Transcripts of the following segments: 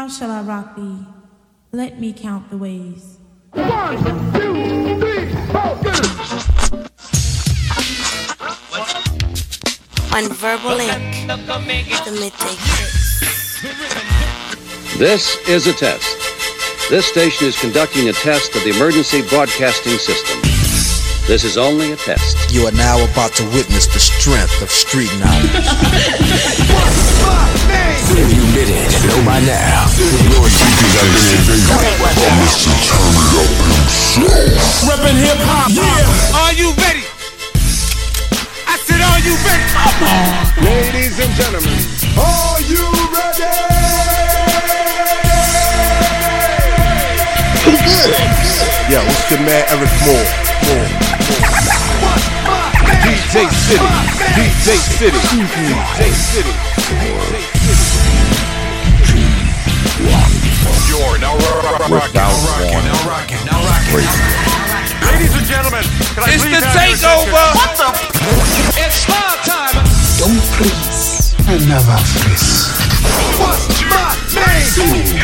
How shall I rock thee? Let me count the ways. One, two, three, four, On Verbal Ink, the midday fix. This is a test. This station is conducting a test of the emergency broadcasting system. This is only a test. You are now about to witness the strength of street knowledge. If you didn't know by now, your teachers are Reppin' hip hop. Yeah. Are you ready? I said, are you ready? Ladies and gentlemen, are you ready? Yo, what's your man Eryk Moore? Moore. DJ City, DJ City, DJ City. Now rocking. Ladies and gentlemen, can I It's the takeover. attention? What the? It's star time. Don't please. I never fleece. What's my name?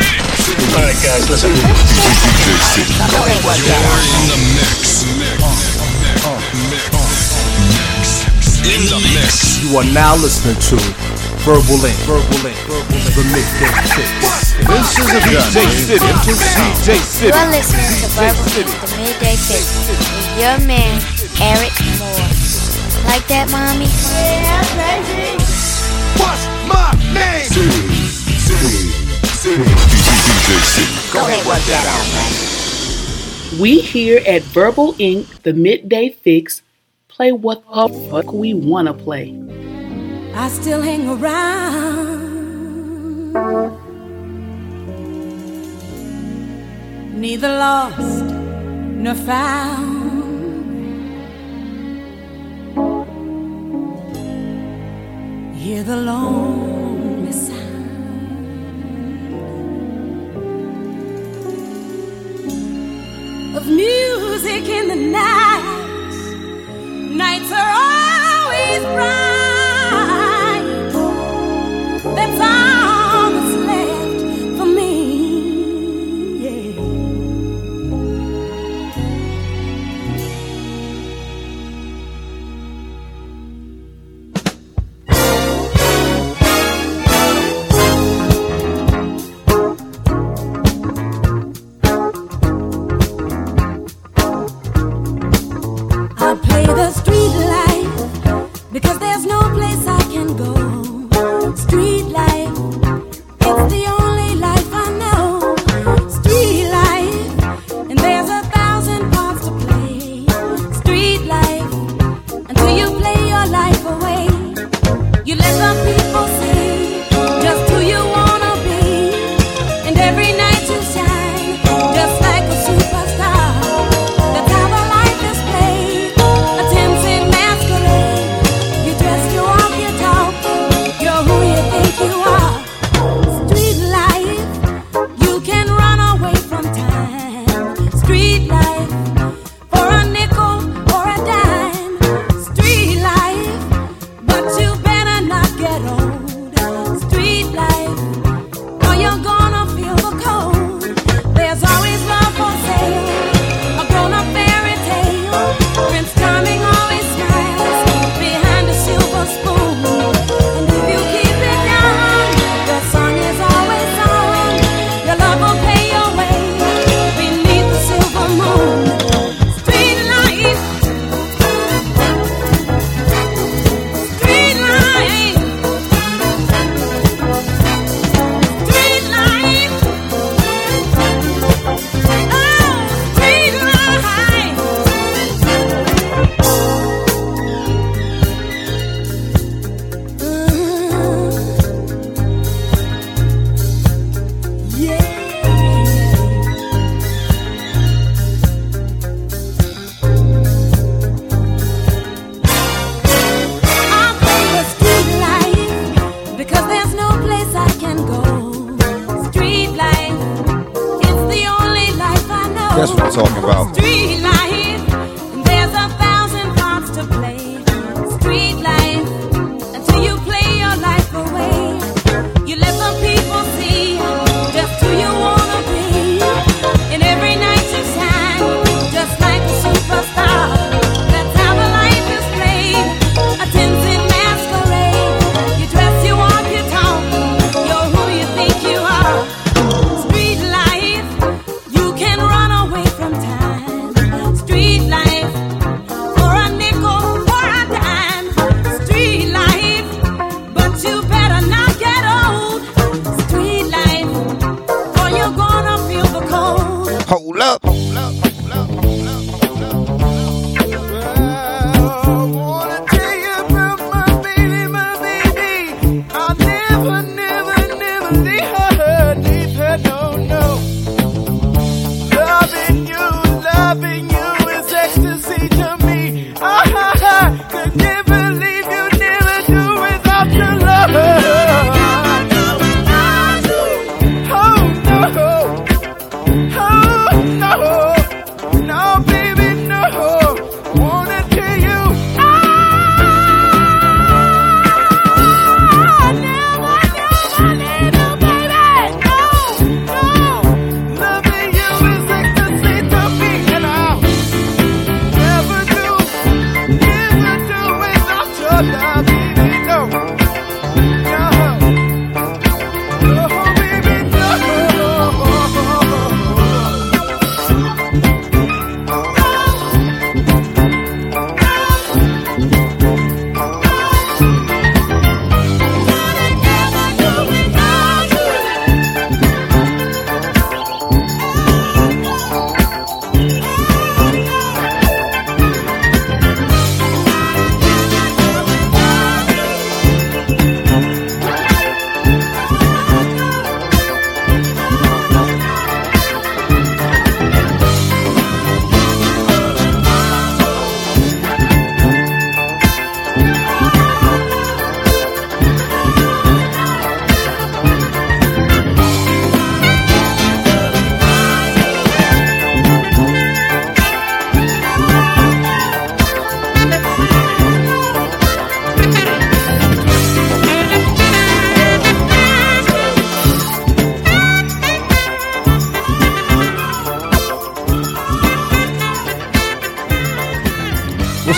Alright guys, listen. You're In the mix. In the mix, You are now listening to Verbal Ink, Verbal Ink, the midday fix. This is a DJ City, DJ City. You're listening to Verbal Ink, the midday fix with your man, Eryk Moore. Like that, mommy? Yeah, baby. What's my name? Go ahead, work that out. We here at Verbal Ink, the midday fix, play what the fuck we wanna play. I still hang around. Neither lost nor found. Hear the lonely sound of music in the night. Nights are always bright.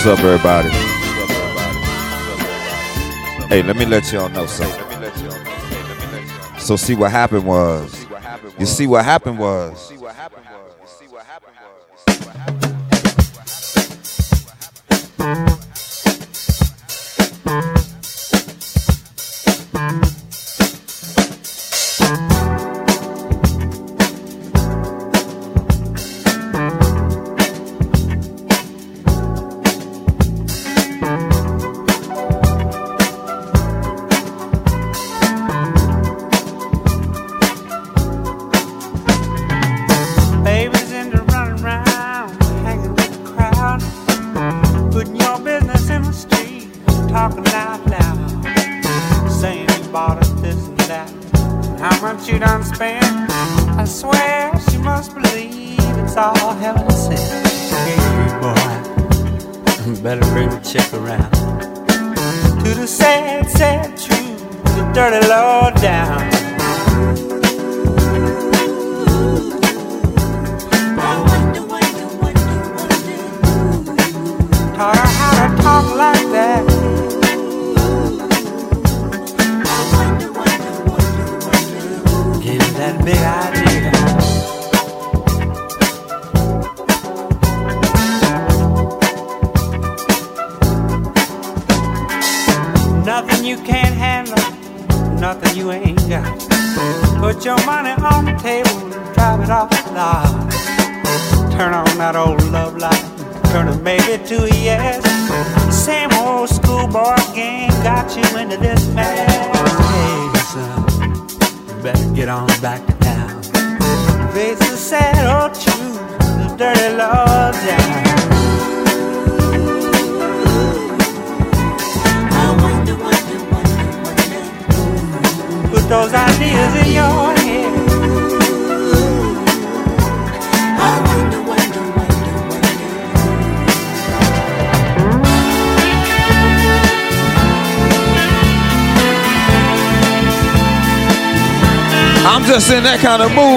up, everybody? Hey, let me let y'all know something. So see what happened was. You see what happened was. kind of move.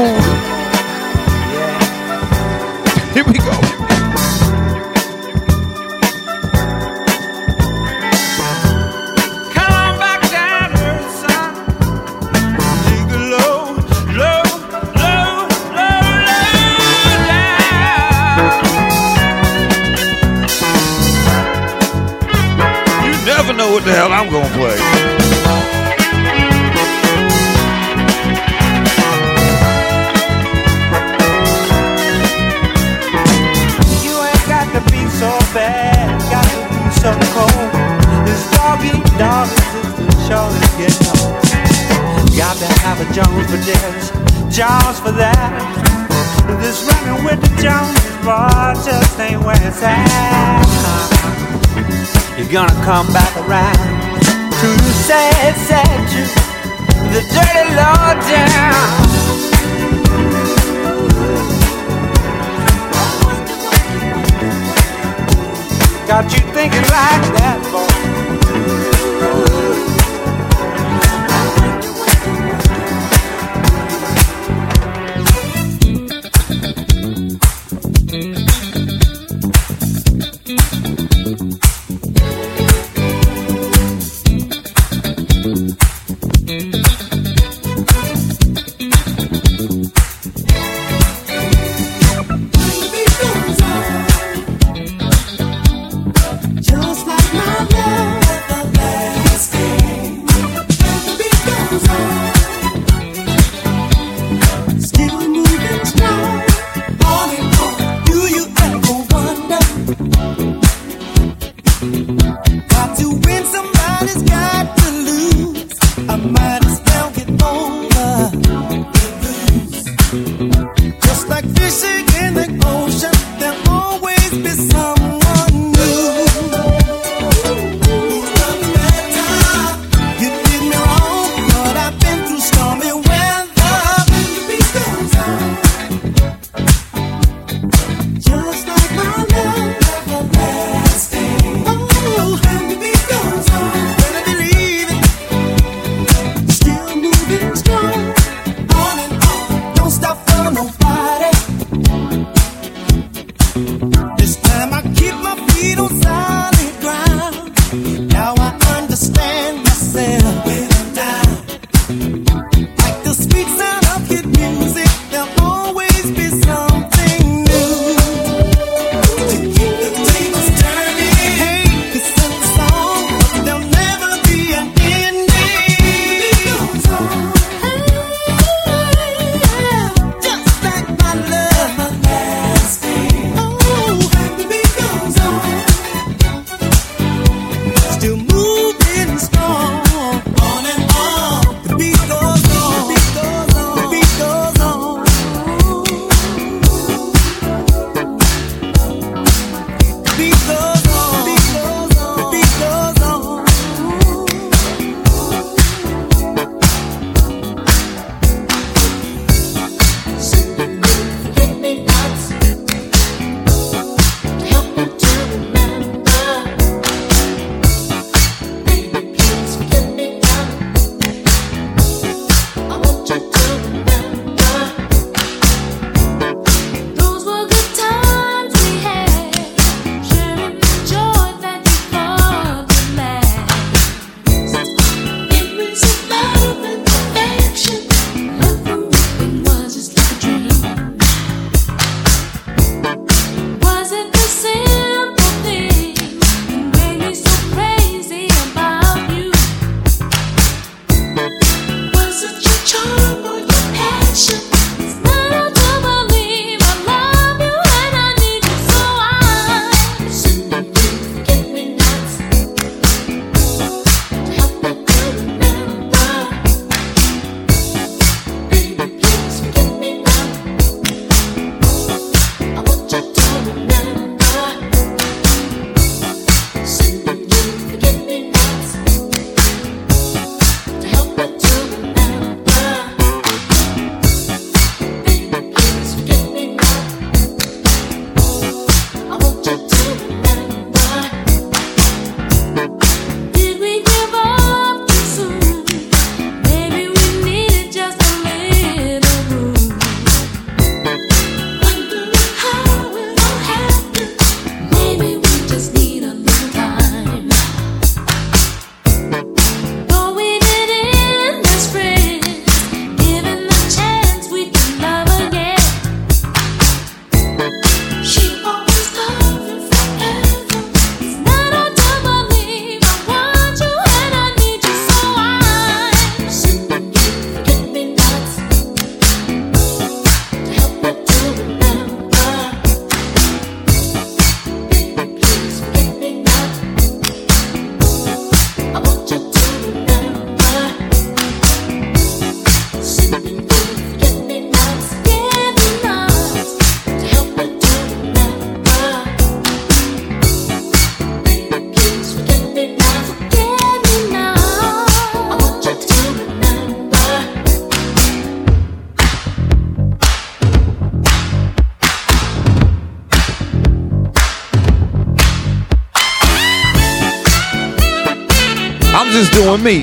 Doing me.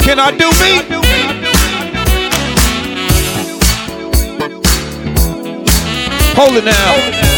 Can I do me? Hold it now.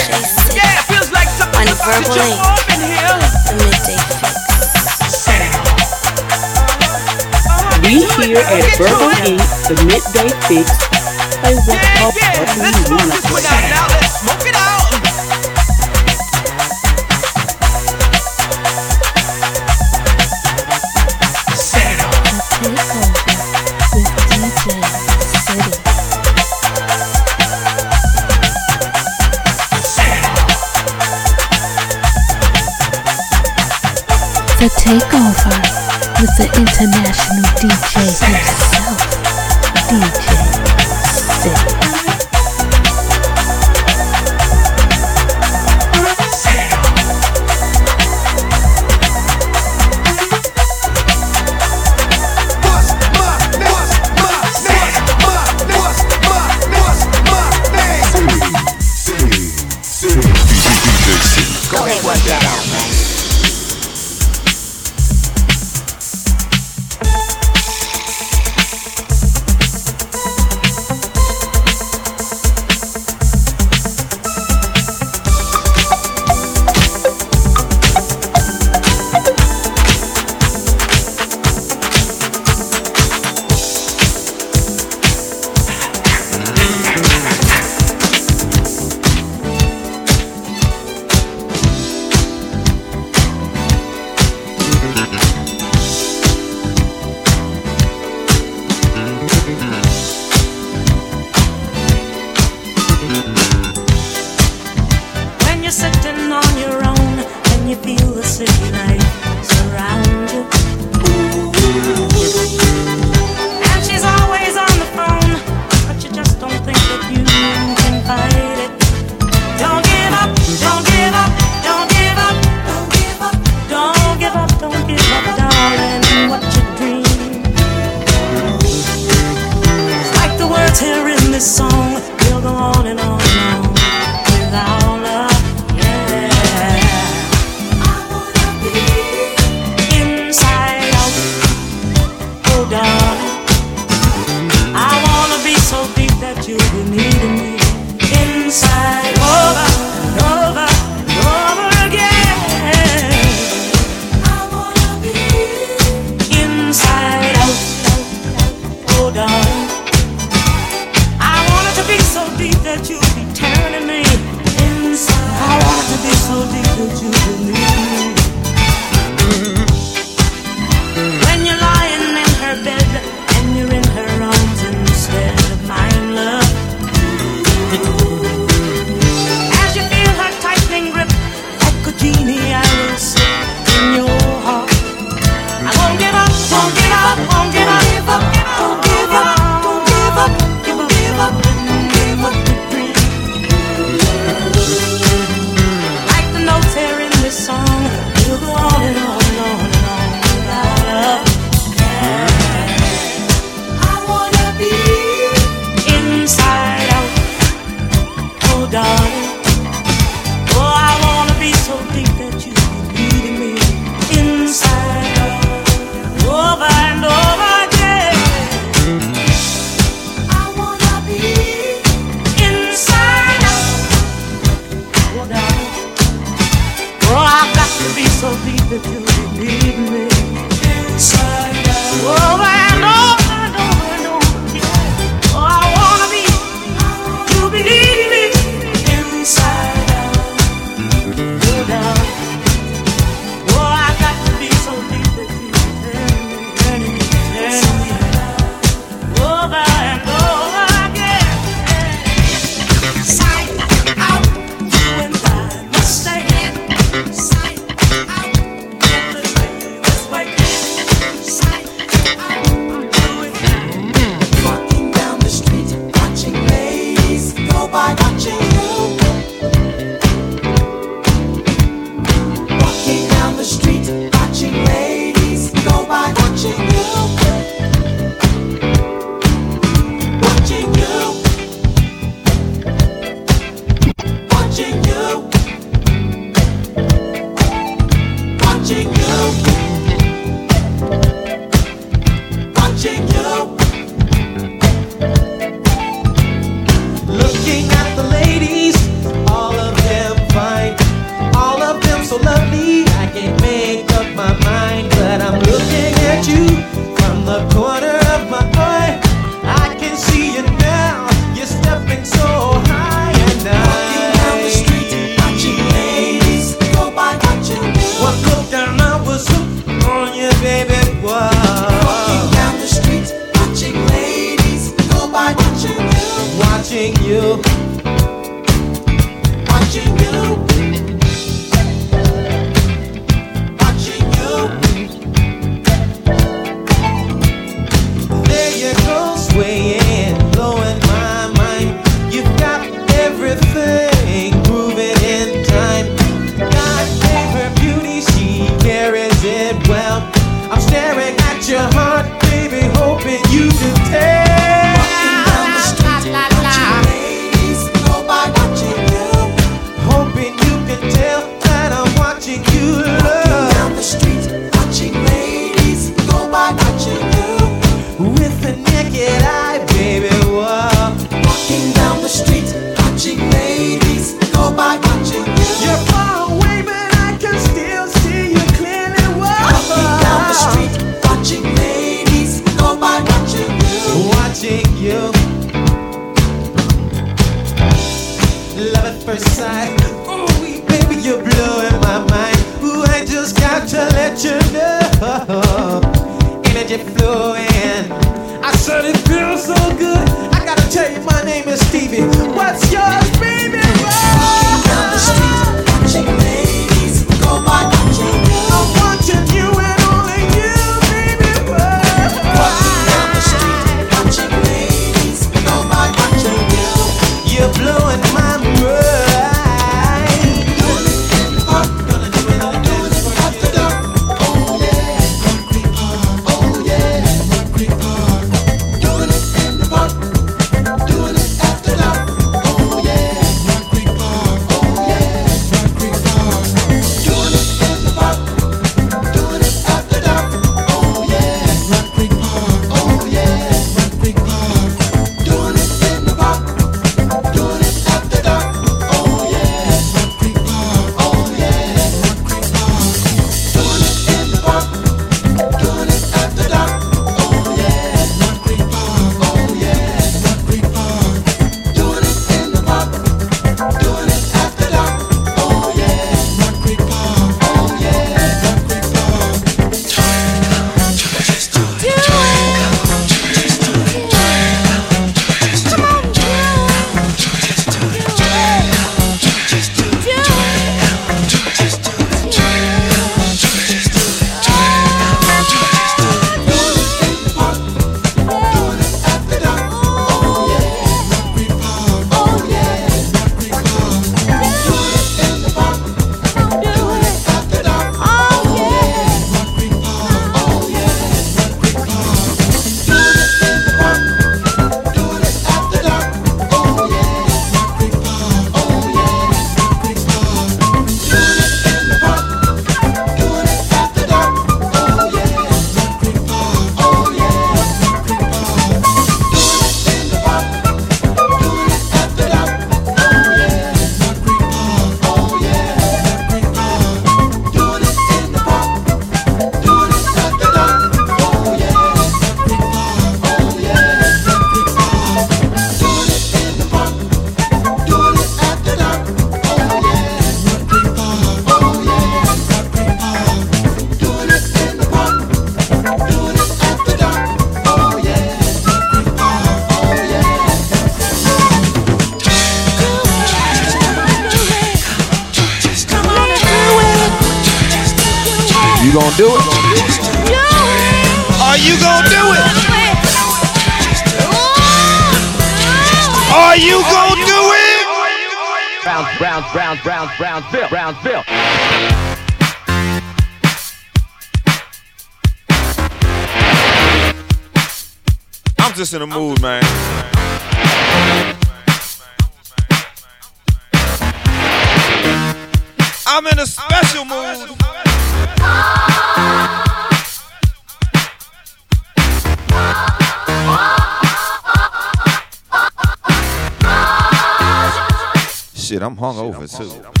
I'm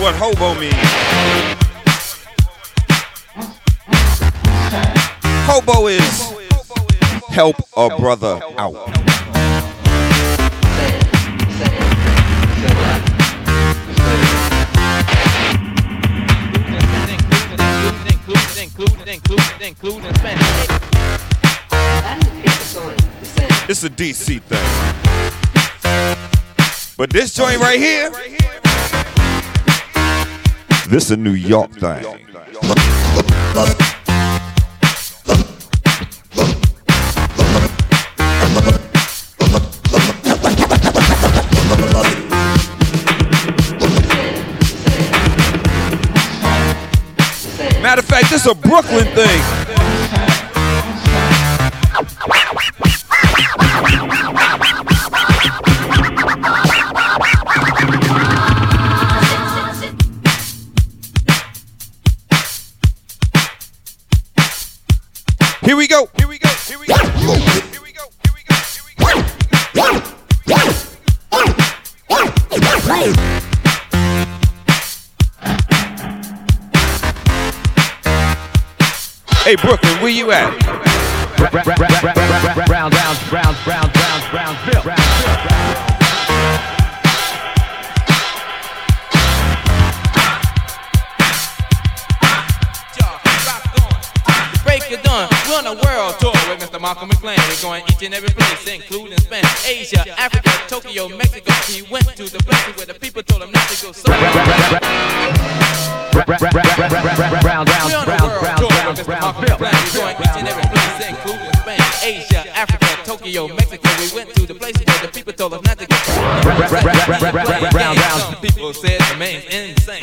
what hobo means. Hobo is help a brother out. It's a DC thing. But this joint right here, this is a New York thing. Matter of fact, this is a Brooklyn thing. Hey Brooklyn, where you at? Malcolm McLaren. We're going each and every place, including Spain, Asia, Africa, Tokyo, Mexico. He went to the places where the people told him not to go. So Brown, Browns, we're on a Browns, world Browns, tour Browns, with Mr. Malcolm McLaren. We're going each and every place, including Spain, Asia, Africa, Tokyo, Mexico. We went to the places where the people told us not to go. Brown, Browns. Some people said the man's insane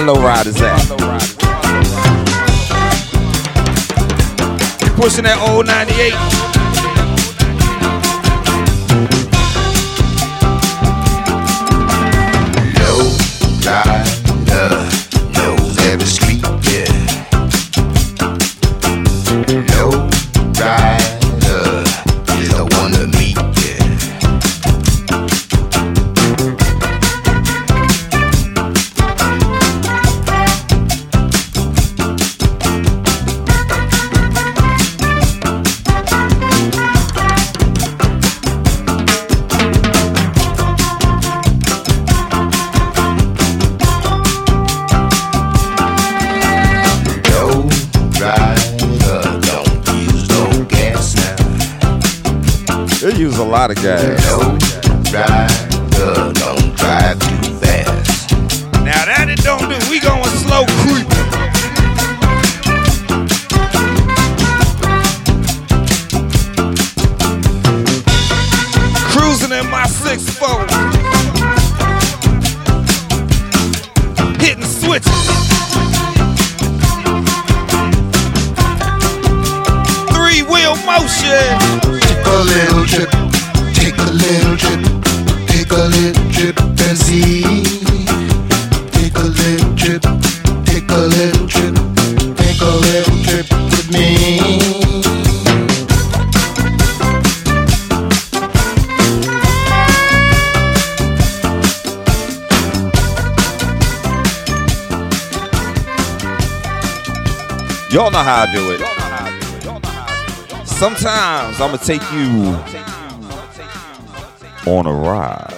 my low riders at? Pushing that old 98. They use a lot of gas. Ride. Y'all know how I do it. Sometimes I'm going to take you on a ride.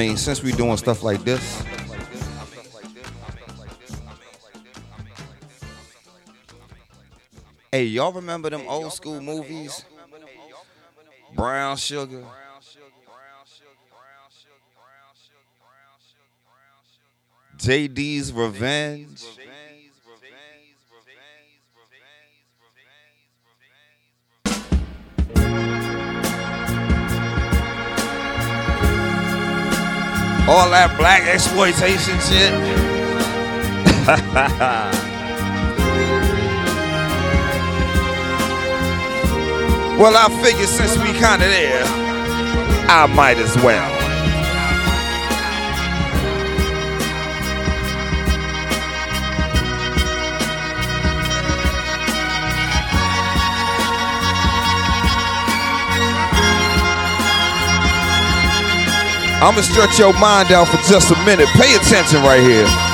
Mean, since we doing stuff like this, hey, y'all remember them old school movies? Brown Sugar. JD's Revenge. All that black exploitation shit. well, I figure since we kinda there, I might as well. I'm gonna stretch your mind out for just a minute. Pay attention right here.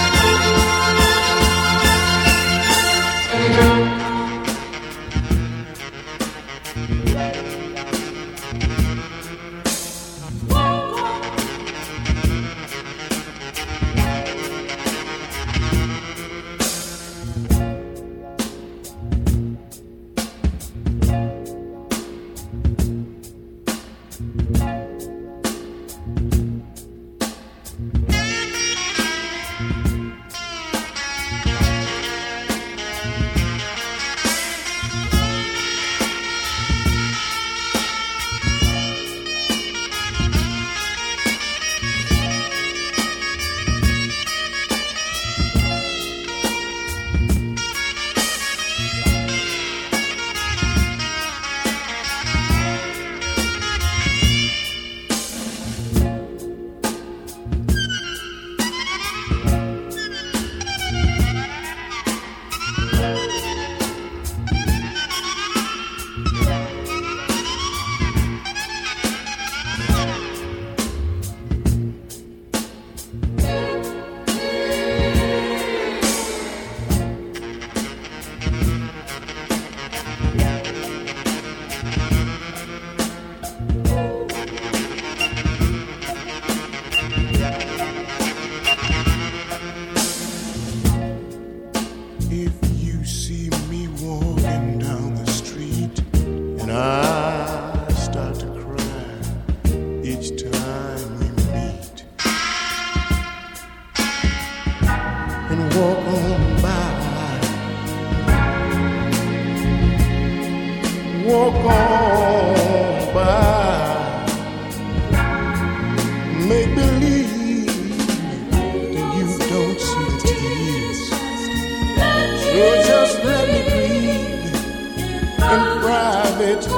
Private,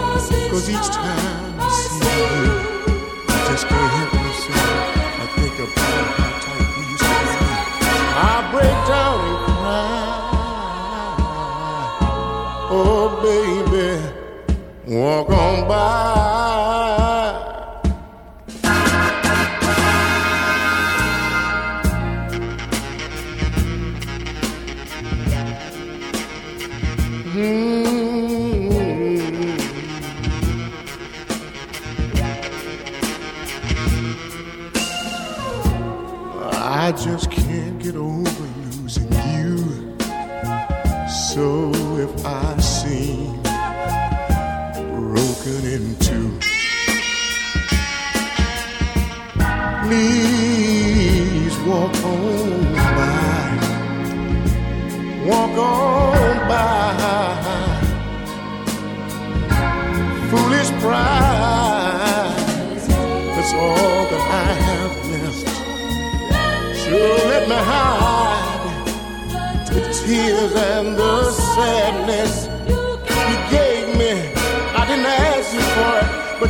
cause each time I see you, I just can't help myself. I think about how tight we used to be. I break down and cry. Oh, baby, walk on by.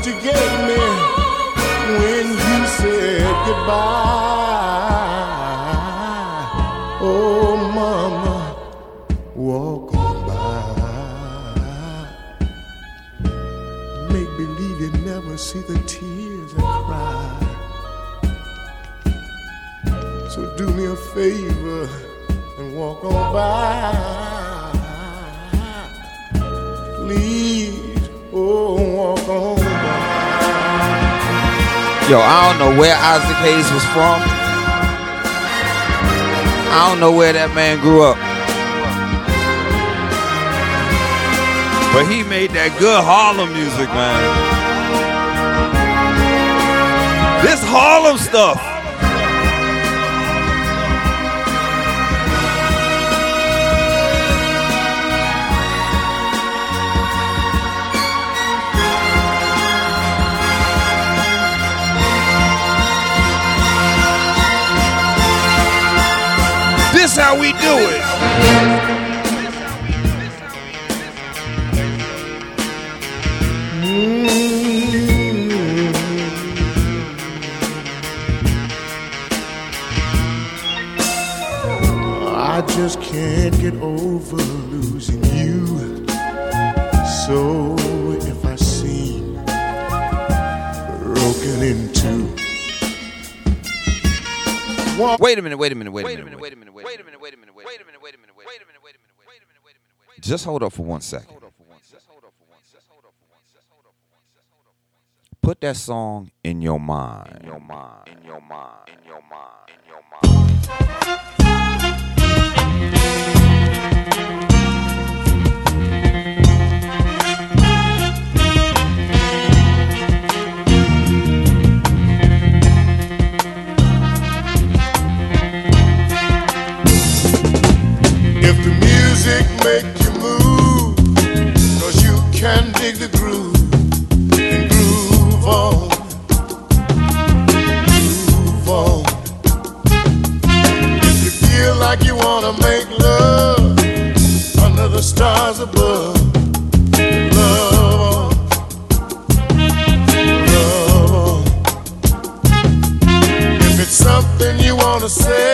You gave me when you said goodbye. Yo, I don't know where Isaac Hayes was from. I don't know where that man grew up. But he made that good Harlem music, man. This Harlem stuff. This how we do it. Mm. I just can't get over losing you. So if I seem broken in two, Wait a minute, wait a minute, wait a minute, wait a minute, Just hold up for one second. Put that song in your mind. In your mind. In your mind. In your mind. In your mind. if the music make dig the groove and groove on, groove on. If you feel like you wanna make love under the stars above, love on, love on. If it's something you wanna say.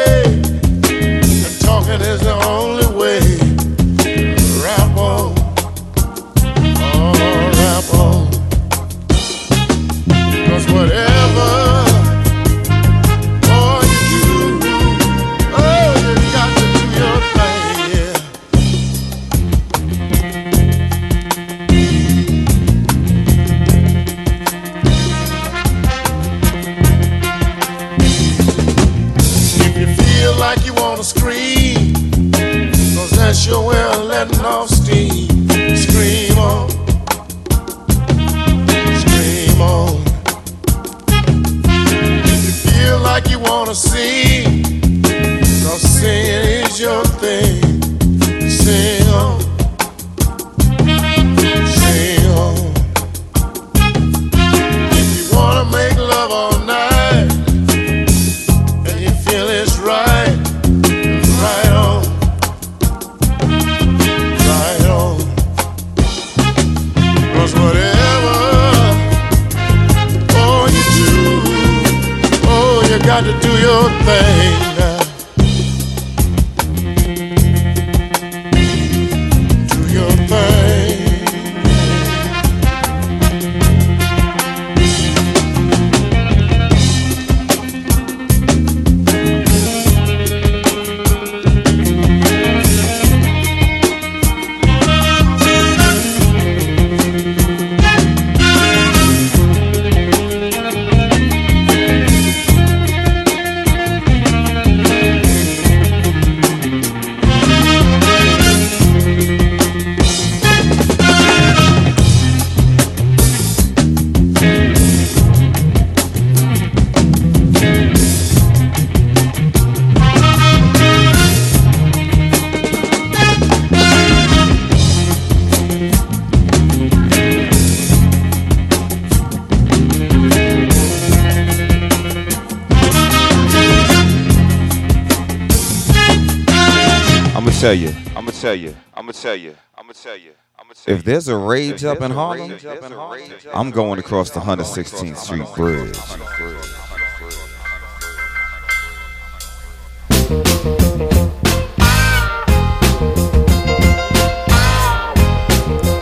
Tell you. I'ma tell you. If there's a rage up in Harlem, rage up in Harlem, I'm going across the 116th Street Bridge.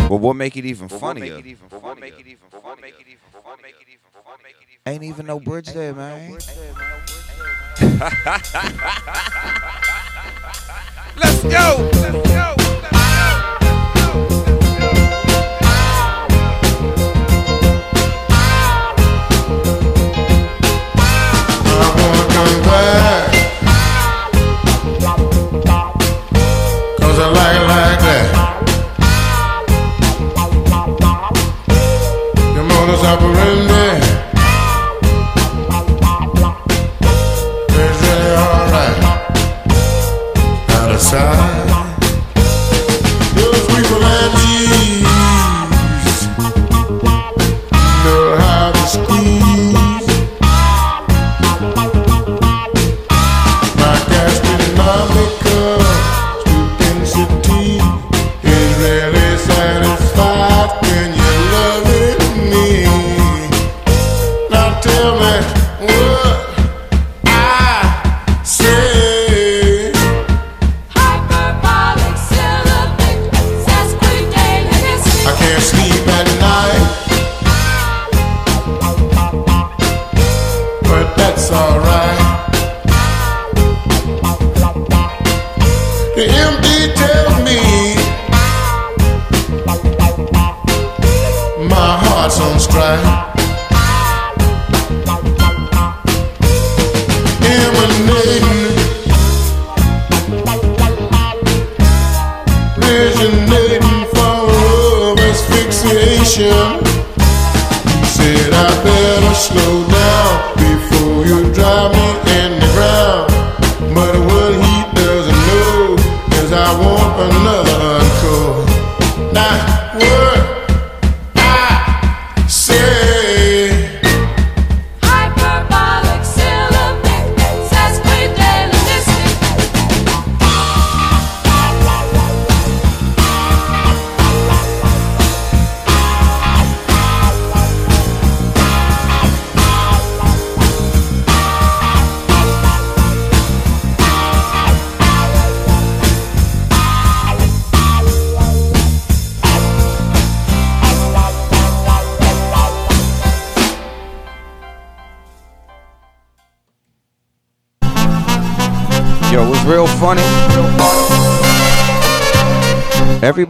But what make it even funnier? Ain't even no bridge there, man. Let's go. Let's go.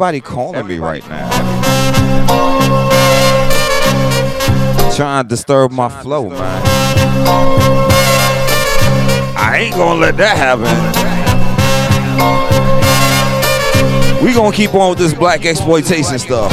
nobody calling me right now. Trying to disturb my flow, man. I ain't gonna let that happen. We gonna keep on with this black exploitation stuff.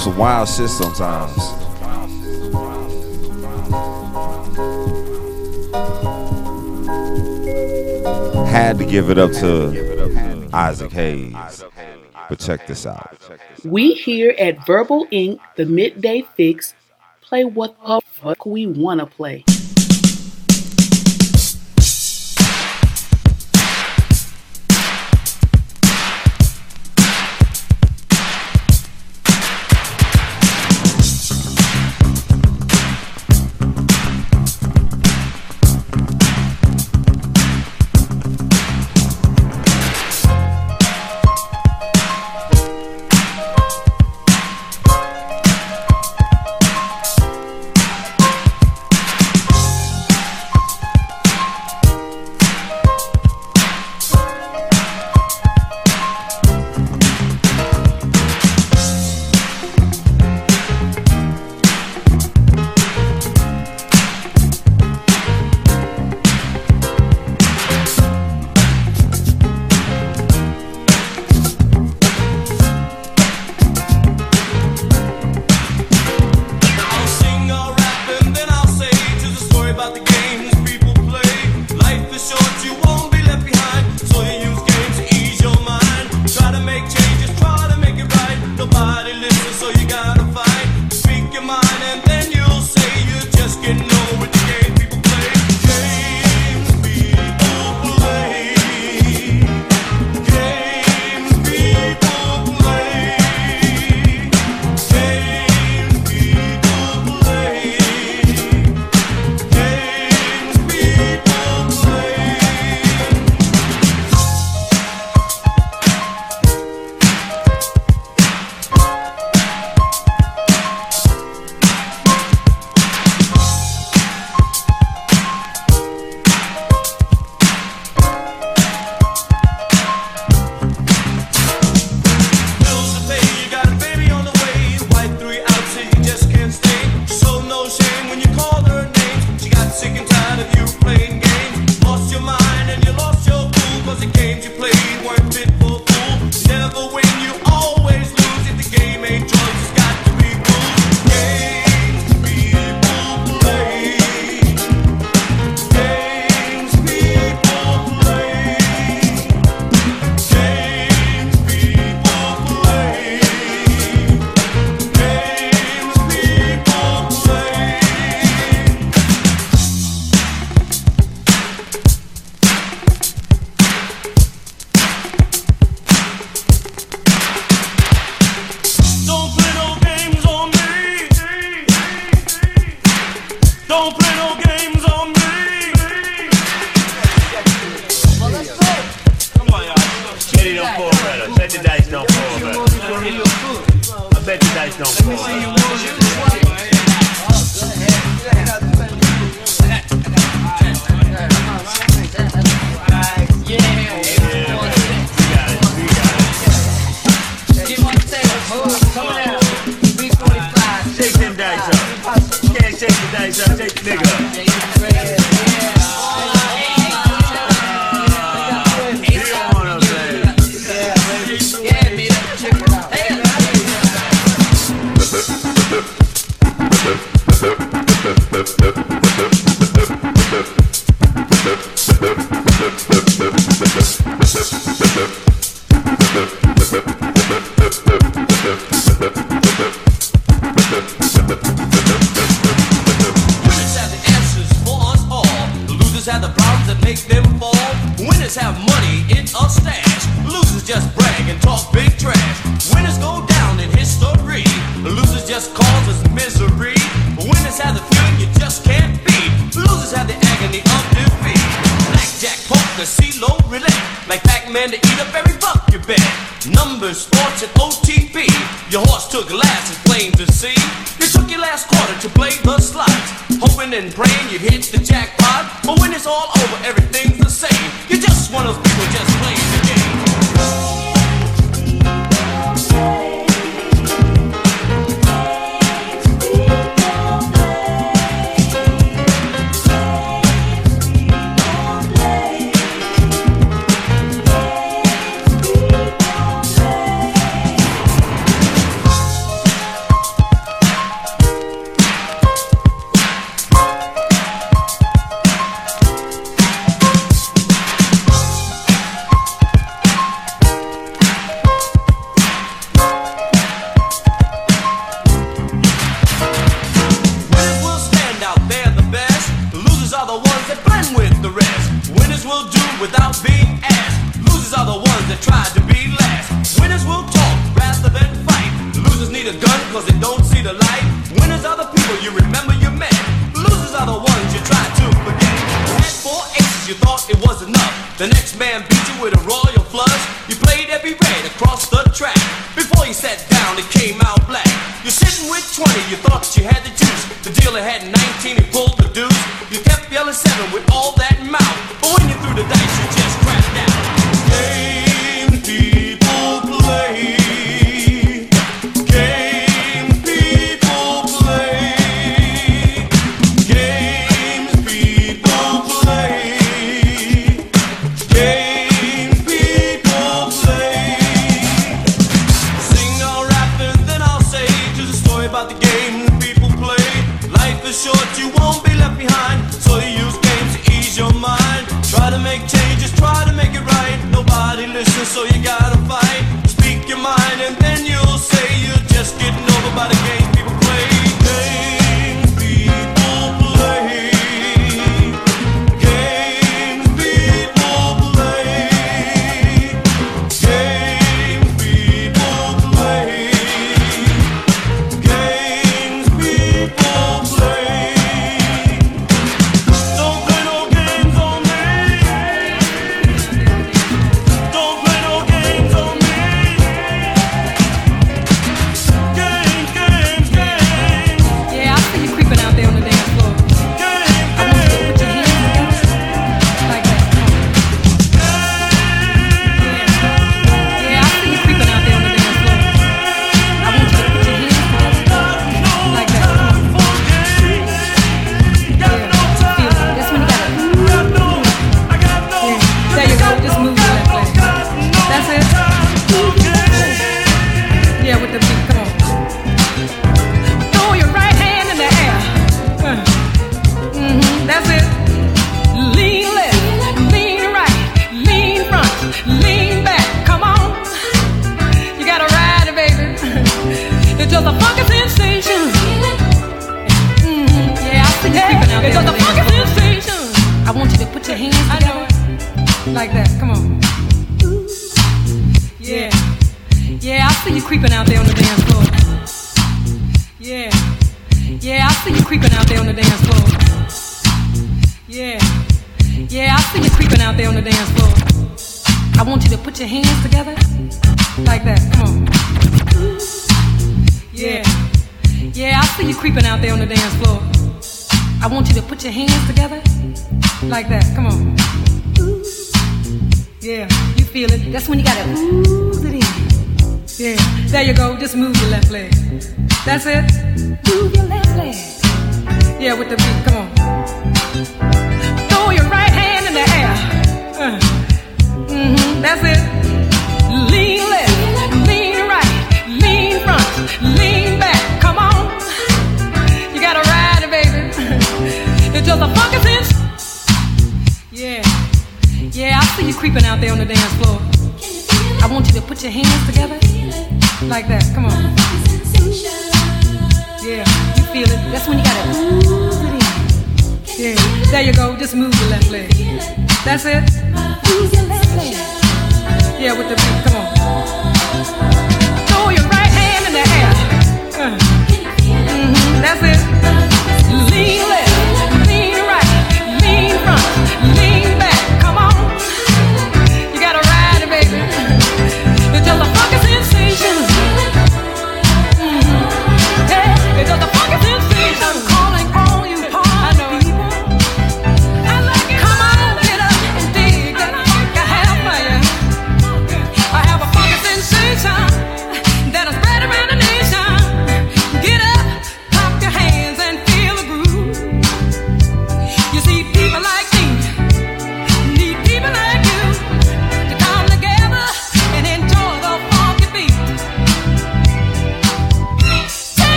some wild shit sometimes. Had to give it up to Isaac Hayes. But check this out. We here at Verbal Ink, the Midday Fix, play what the fuck we wanna play.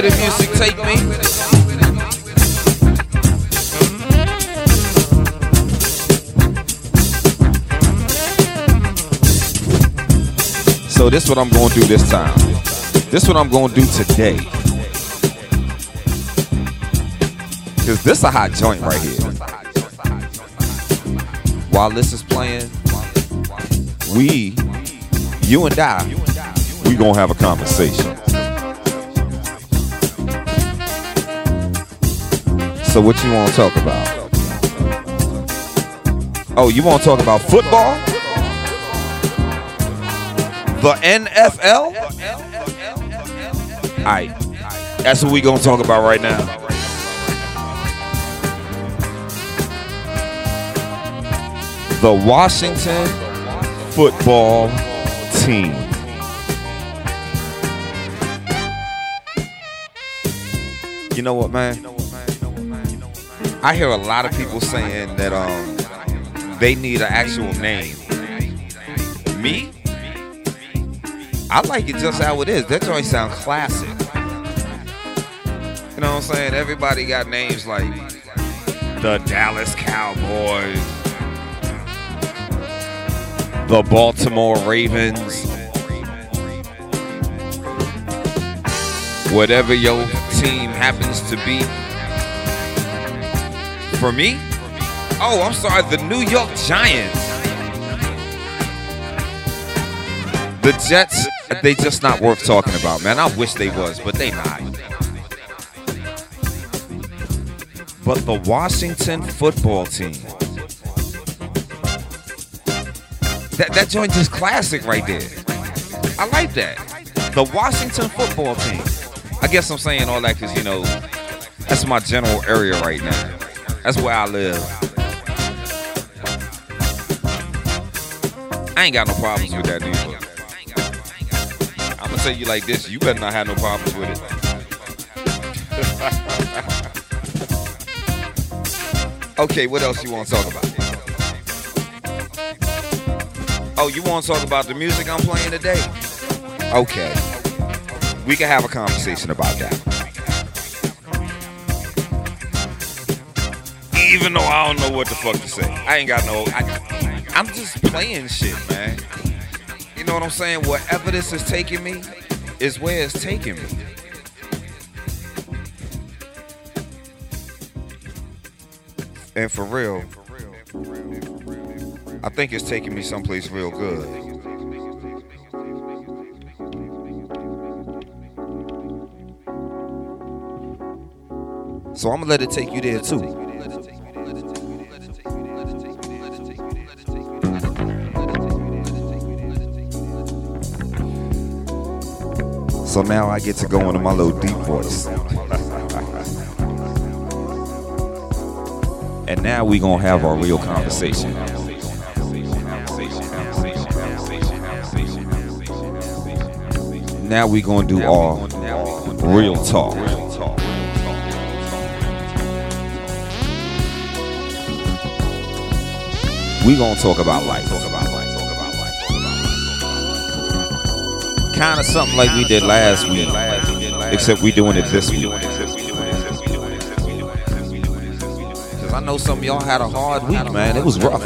Where the music take me. So this what I'm gonna do this time. This what I'm gonna do today. Cause this a hot joint right here. While this is playing, we, you and I, we gonna have a conversation. So what you wanna talk about? Oh, you wanna talk about football? The NFL? Alright. That's what we gonna talk about right now. The Washington football team. You know what, man? I hear a lot of people saying that um they need an actual name. Me? I like it just how it is. That joint sound classic. You know what I'm saying? Everybody got names like the Dallas Cowboys, the Baltimore Ravens, whatever your team happens to be. For me, oh, I'm sorry, the New York Giants. The Jets, they just not worth talking about, man. I wish they was, but they not. But the Washington football team. That that joint is classic right there. I like that. The Washington football team. I guess I'm saying all that because you know that's my general area right now. That's where I live. I ain't got no problems with that either. I'm gonna tell you like this: you better not have no problems with it. okay, what else you want to talk about? Oh, you want to talk about the music I'm playing today? Okay, we can have a conversation about that. Even though I don't know what the fuck to say, I ain't got no. I, I'm just playing shit, man. You know what I'm saying? Wherever this is taking me is where it's taking me. And for real, I think it's taking me someplace real good. So I'm gonna let it take you there too. So now I get to go into my little deep voice. and now we gonna have our real conversation. Now we gonna do our real talk. We gonna talk about life. Kind of something like we did last week, except we doing it this week. Cause I know some of y'all had a hard week, man. It was rough.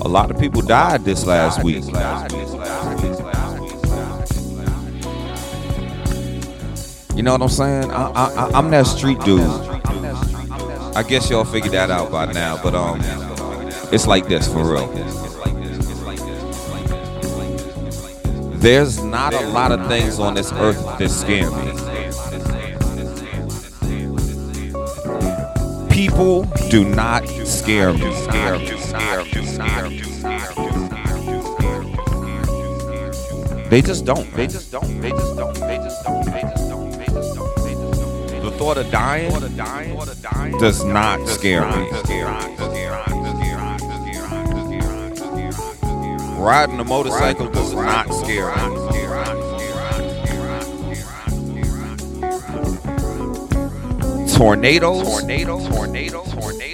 A lot of people died this last week. You know what I'm saying? I, I, I'm that street dude. I guess y'all figured that out by now, but um, it's like this for real. There's not a lot of things on this earth that scare me. People do not scare me. Scare me. Scare me. Scare me. They just don't. They just don't. They just don't. They just don't. They just don't. Thought of dying does not scare me. Riding a motorcycle does not scare me. Tornadoes,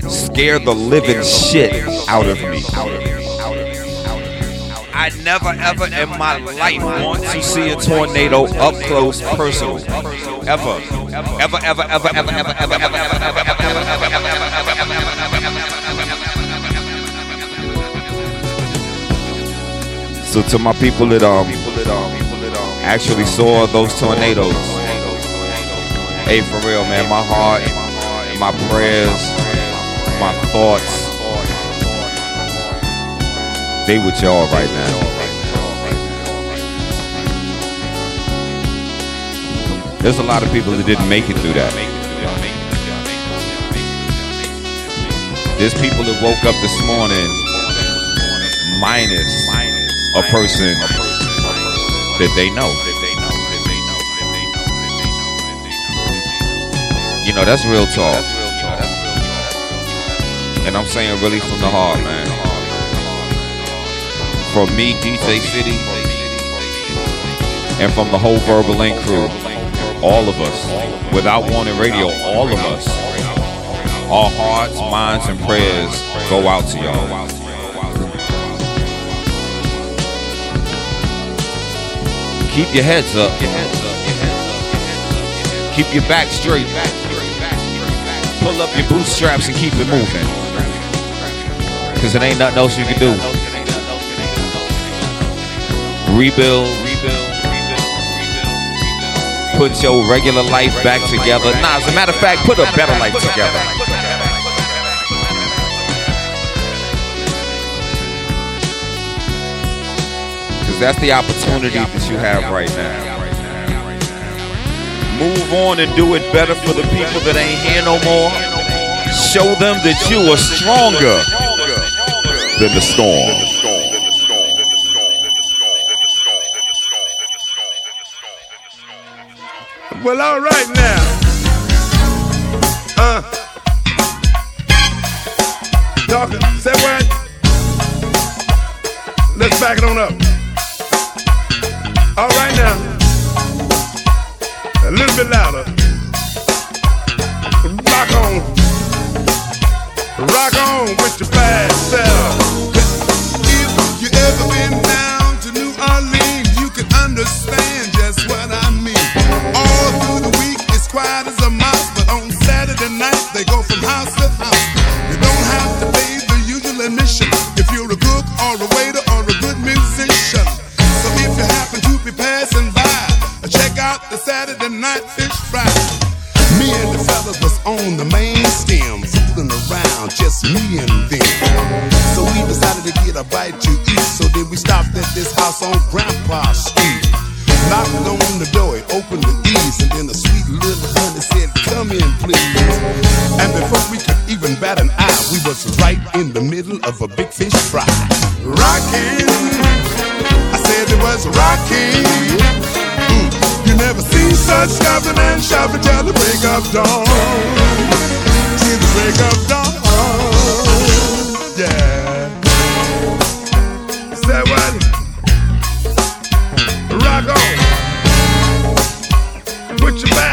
scare the living shit out of me. I never ever in my life want to see a tornado up close personal. Ever. Ever, ever, ever, ever, ever, ever, ever, ever, ever, So to my people that um actually saw those tornadoes. Hey, for real, man, my heart, my prayers, my thoughts, they with y'all right now. There's a lot of people that didn't make it through that. There's people that woke up this morning minus a person that they know. You know, that's real talk. And I'm saying really from the heart, man. From me, DJ City, and from the whole Verbal Ink crew, all of us, without warning radio, all of us, our hearts, minds, and prayers go out to y'all. Keep your heads up. Keep your back straight. Pull up your bootstraps and keep it moving. Cause it ain't nothing else you can do. Rebuild. Put your regular life back together. Nah, as a matter of fact, put a better life together. Cause that's the opportunity that you have right now. Move on and do it better for the people that ain't here no more. Show them that you are stronger than the storm. Well, all right now. Uh. Talking. Say what? Let's back it on up. All right now. A little bit louder. dawn, the break of dawn. Yeah. Say what? Rock on. Put your back.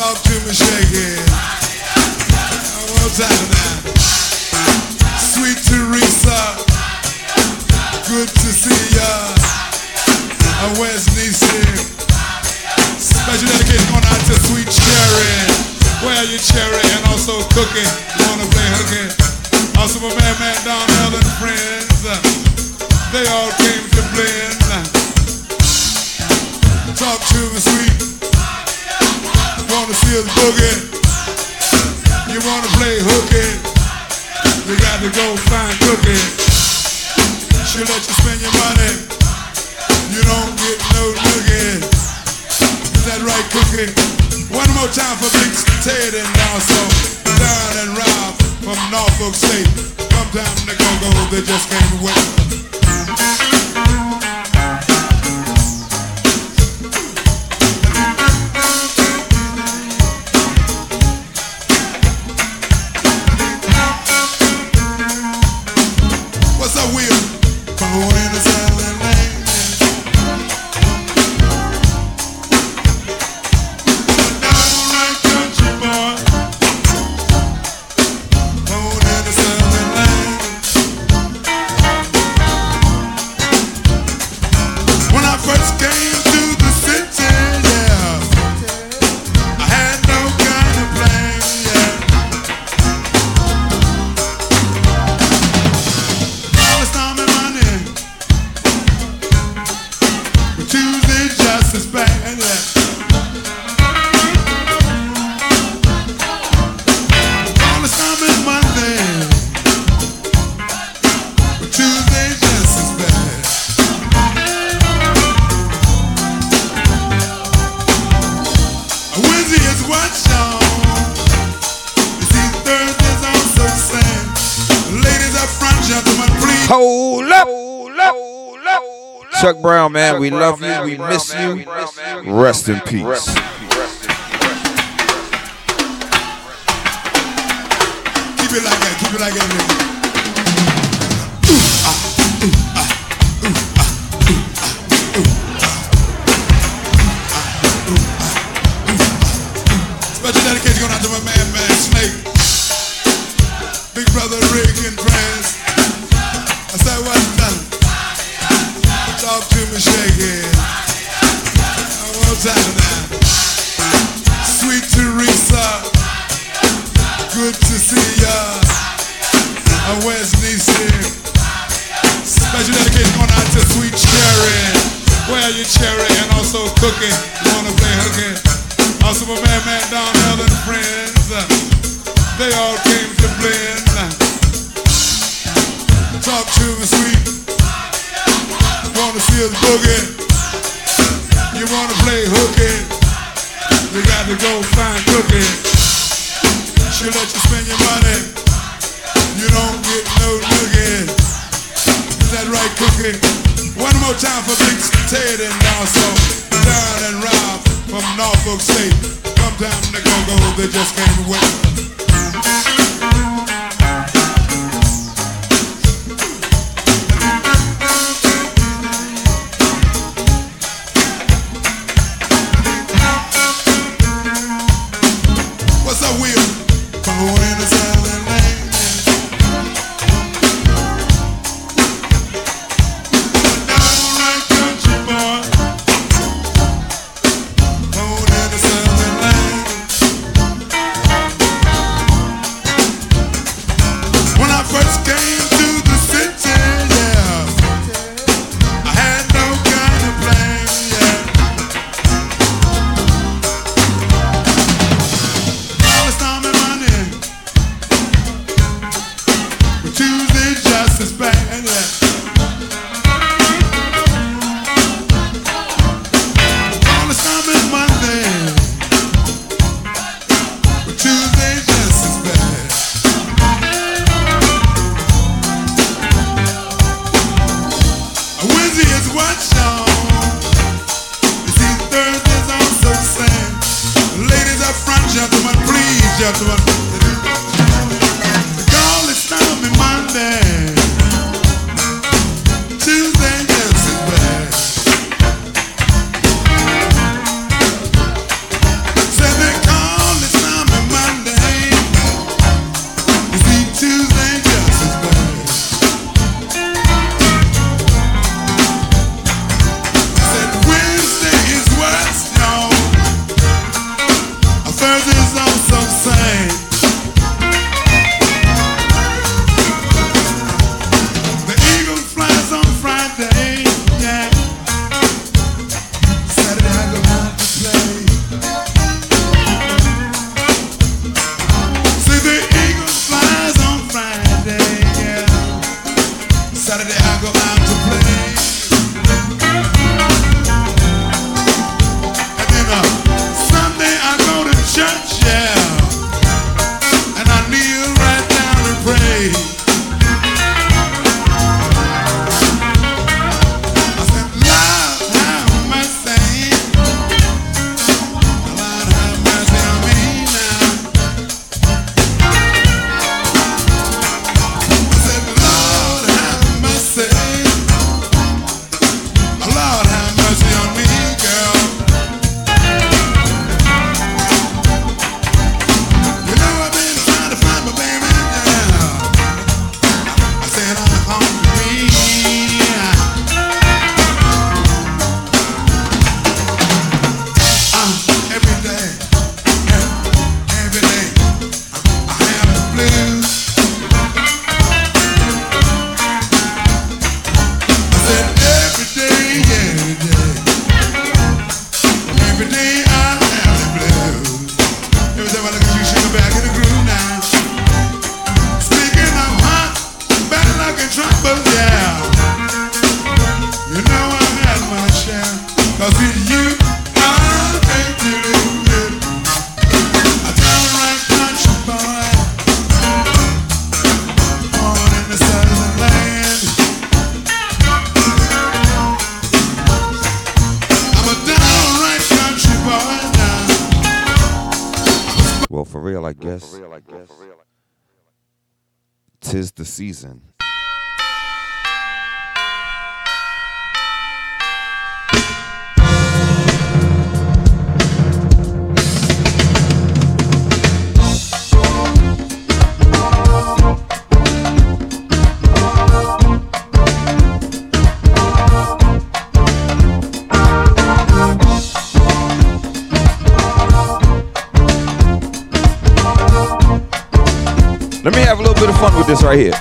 Talk to me, shake it. One time now. Sweet Teresa, good to see ya. And where's Nisi? Special dedication going out to Sweet Cherry. Where are you, Cherry? And also Cookie. You wanna play hooky? Also my man, man, Don Ellen, friend. Hooky, You wanna play hooky? You got to go find cookie. She let you spend your money. You don't get no noogie. Is that right, cookie? One more time for Big Ted and also Don and Rob from Norfolk State. Come down to go go, they just can't. in peace. Let me have a little bit of fun with this right here.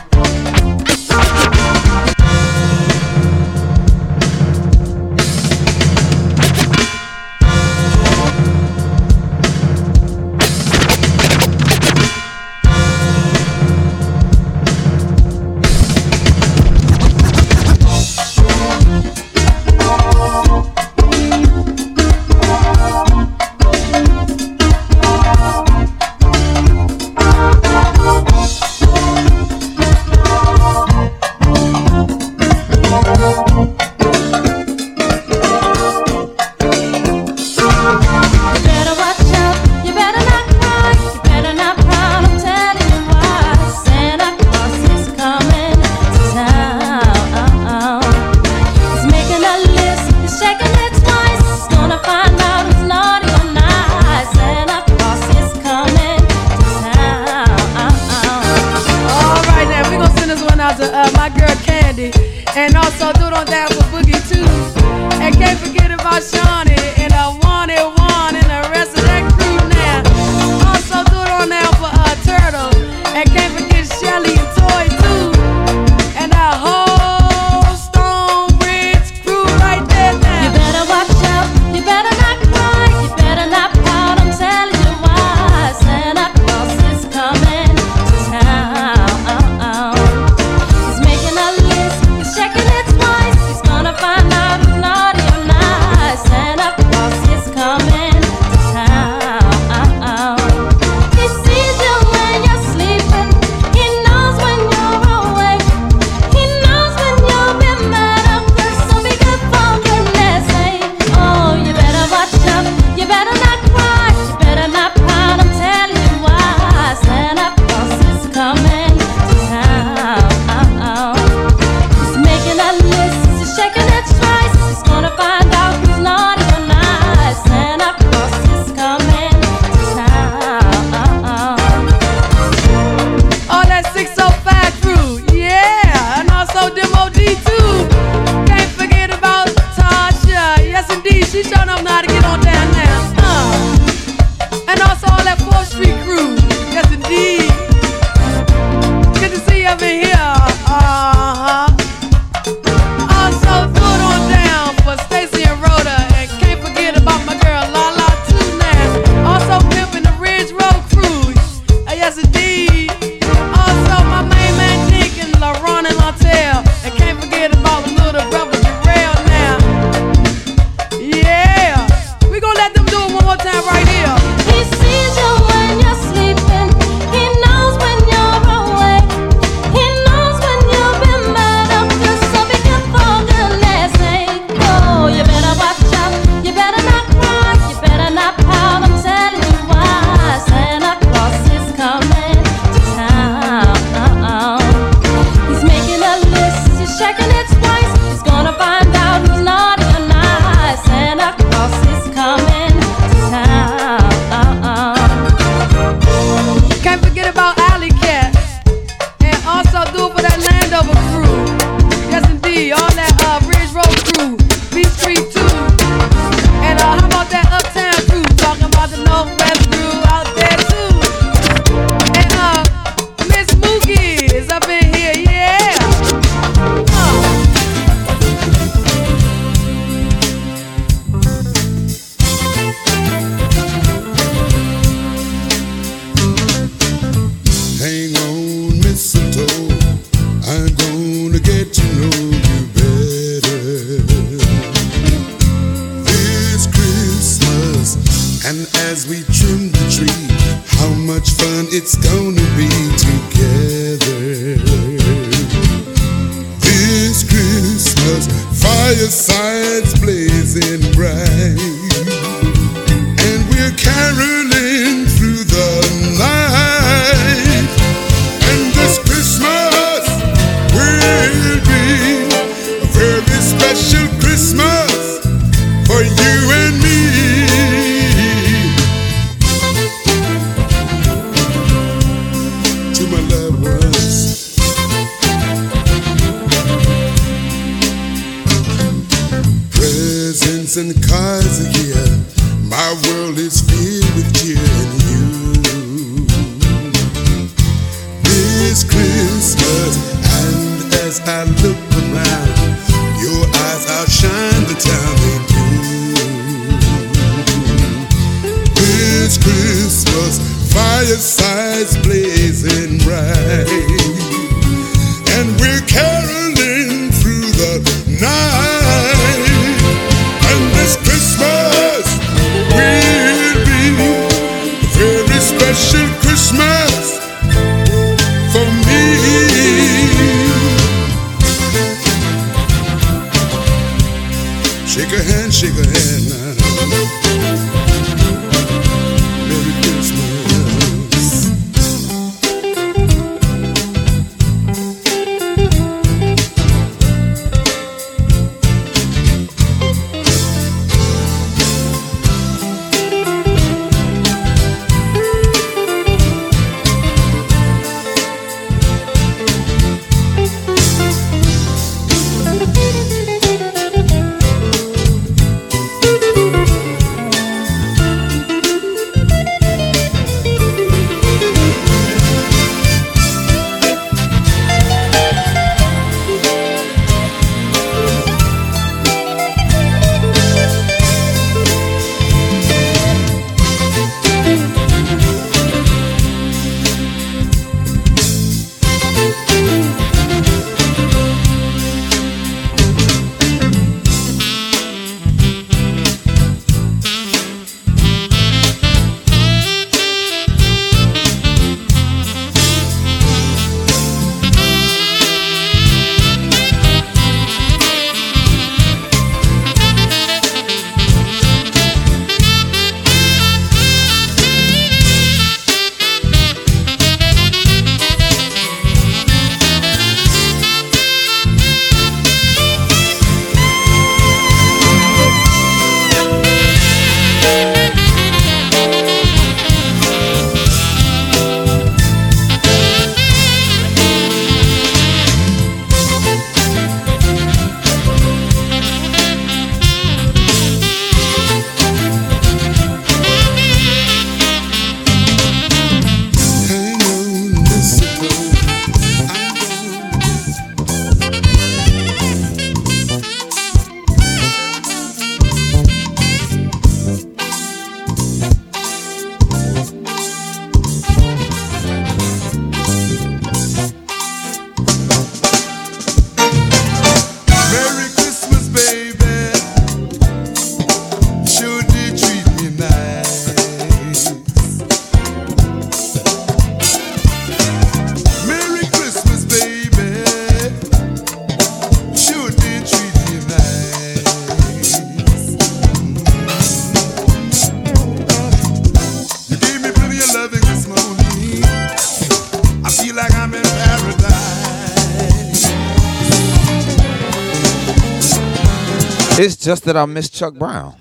It's just that I miss Chuck Brown.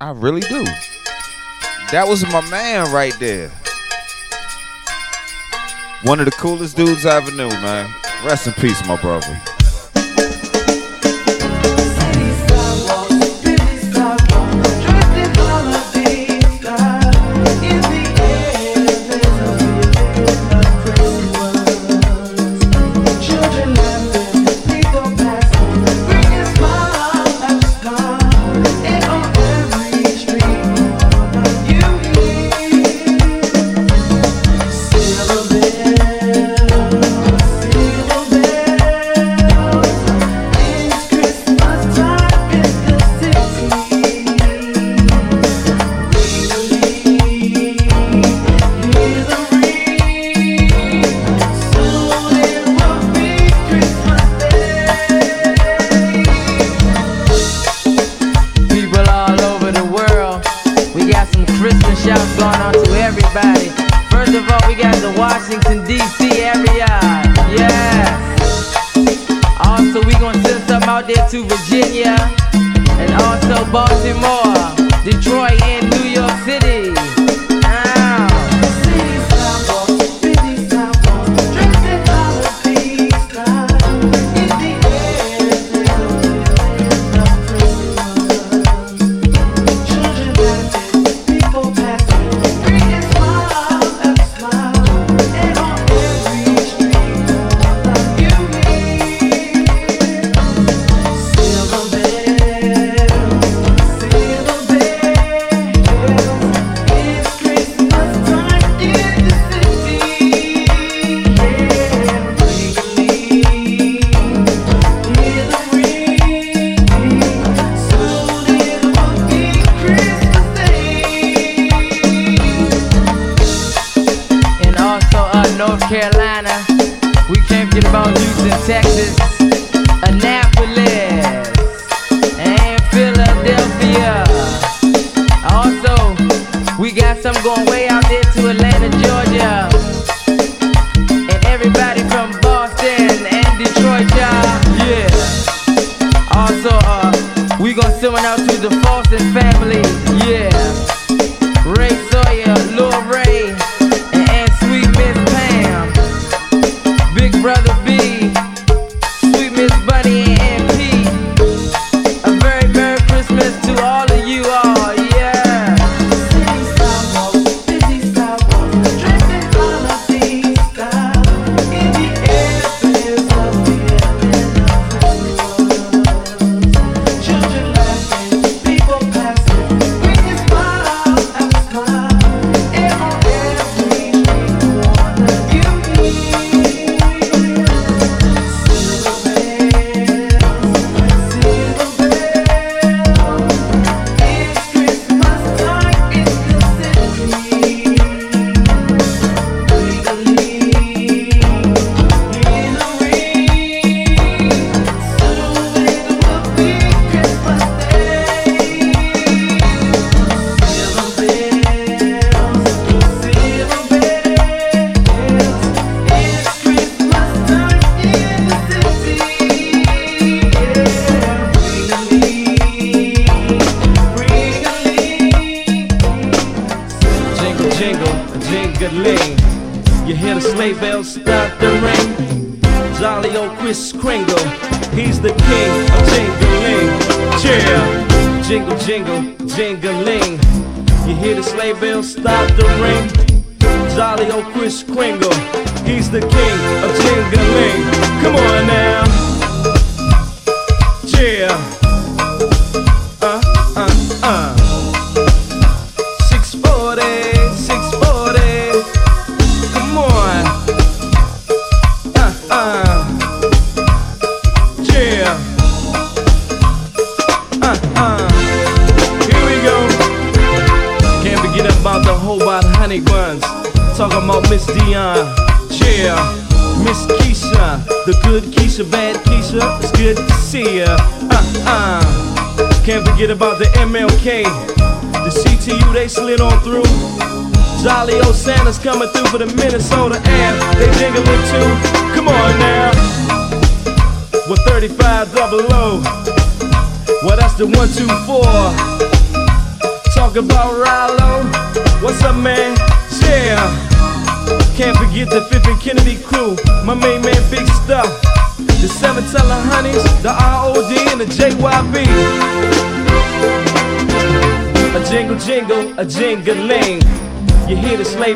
I really do. That was my man right there. One of the coolest dudes I ever knew, man. Rest in peace, my brother.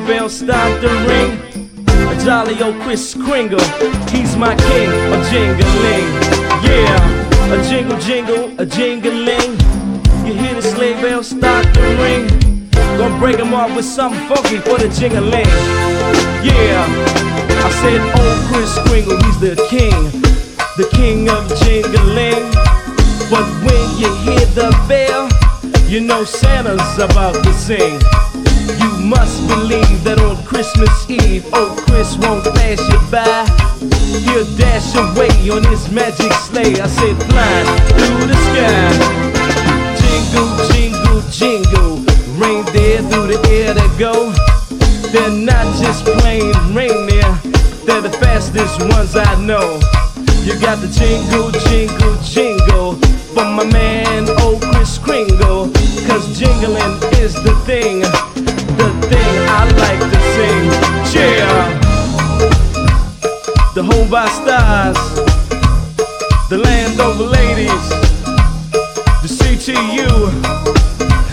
The start to ring. A jolly old Chris Kringle, he's my king of jingling. Yeah, a jingle jingle, a jingling. You hear the sleigh bells start to ring. Gonna break off with something funky for the jingling. Yeah, I said old Chris Kringle, he's the king, the king of jingling. But when you hear the bell, you know Santa's about to sing. Must believe that on Christmas Eve, old Chris won't pass you by. He'll dash away on his magic sleigh. I said, flying through the sky. Jingle, jingle, jingle. Reindeer through the air they go. They're not just plain reindeer, they're the fastest ones I know. You got the jingle, jingle, jingle. For my man, old Chris Kringle. Cause jingling is the thing, thing I like to sing. Yeah. The whole by stars, the Landover ladies, the CTU.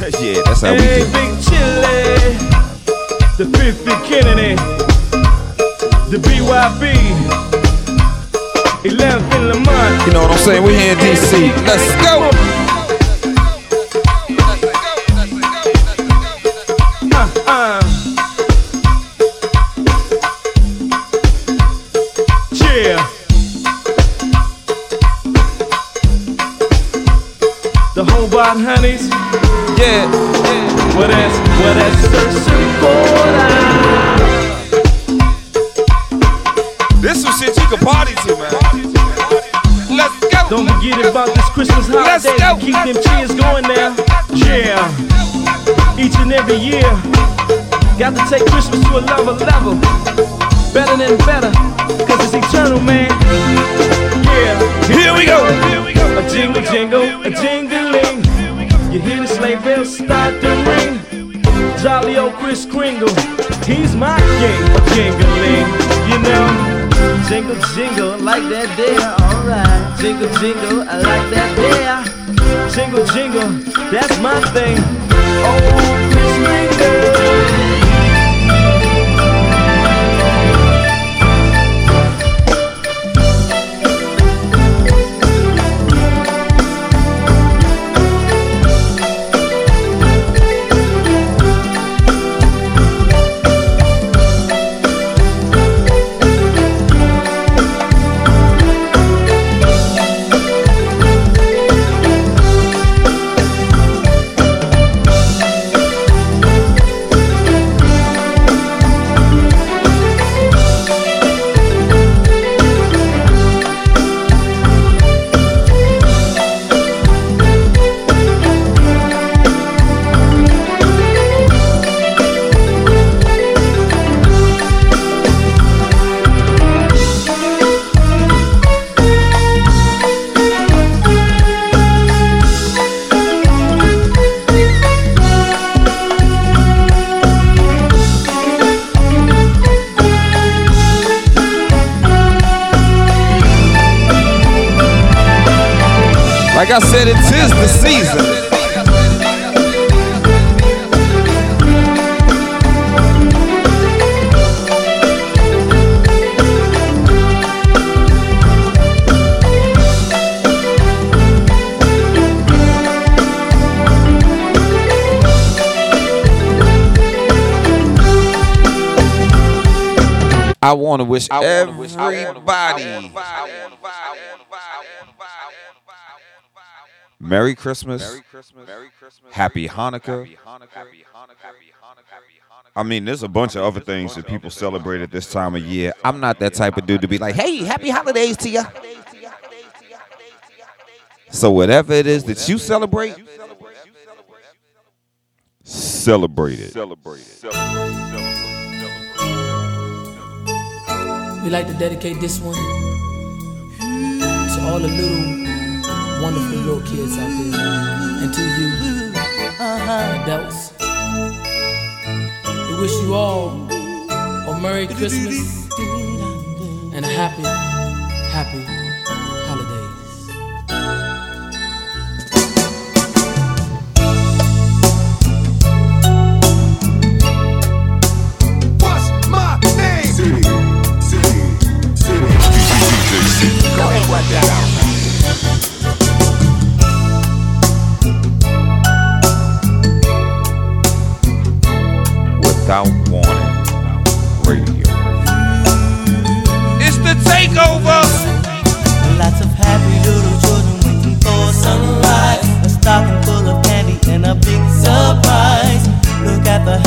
yeah, that's how we do. Big Chili, the 50 Kennedy, the BYB, 11th in Lamont. You know what I'm saying? We're here in DC. Let's go. The Hobart Honeys. Yeah. Well, that's, well, that's Surf This some shit you can party to, man. Let's go. Don't forget about this Christmas Let's holiday. go. Keep them cheers going now. Yeah. Each and every year. Got to take Christmas to a another level. Better than better. Cause it's eternal, man. Yeah. Here we go. Here we go. A jingle jingle, a jingling. You hear the sleigh bells start to ring. Jolly old Chris Kringle, he's my king jingling. You know, jingle jingle, like that there, alright. Jingle jingle, I like that there. Jingle jingle, that's my thing. Oh, Chris Kringle. Said, it is the season. I want to wish everybody Merry Christmas, Merry Christmas. Happy Hanukkah. I mean, there's a bunch of other things that people celebrate at this time of year. I'm not that type of dude to be like, hey, happy holidays to you. So, whatever it is that you celebrate, celebrate it. We like to dedicate this one to all the little wonderful little kids out there and to you uh-huh. adults. We wish you all a Merry Christmas and a happy, happy holidays. What's my name? City, city, city. Go ahead, work that out. without warning radio. It's the takeover. Lots of happy little children waiting for sunrise. A stocking full of candy and a big surprise. Look at the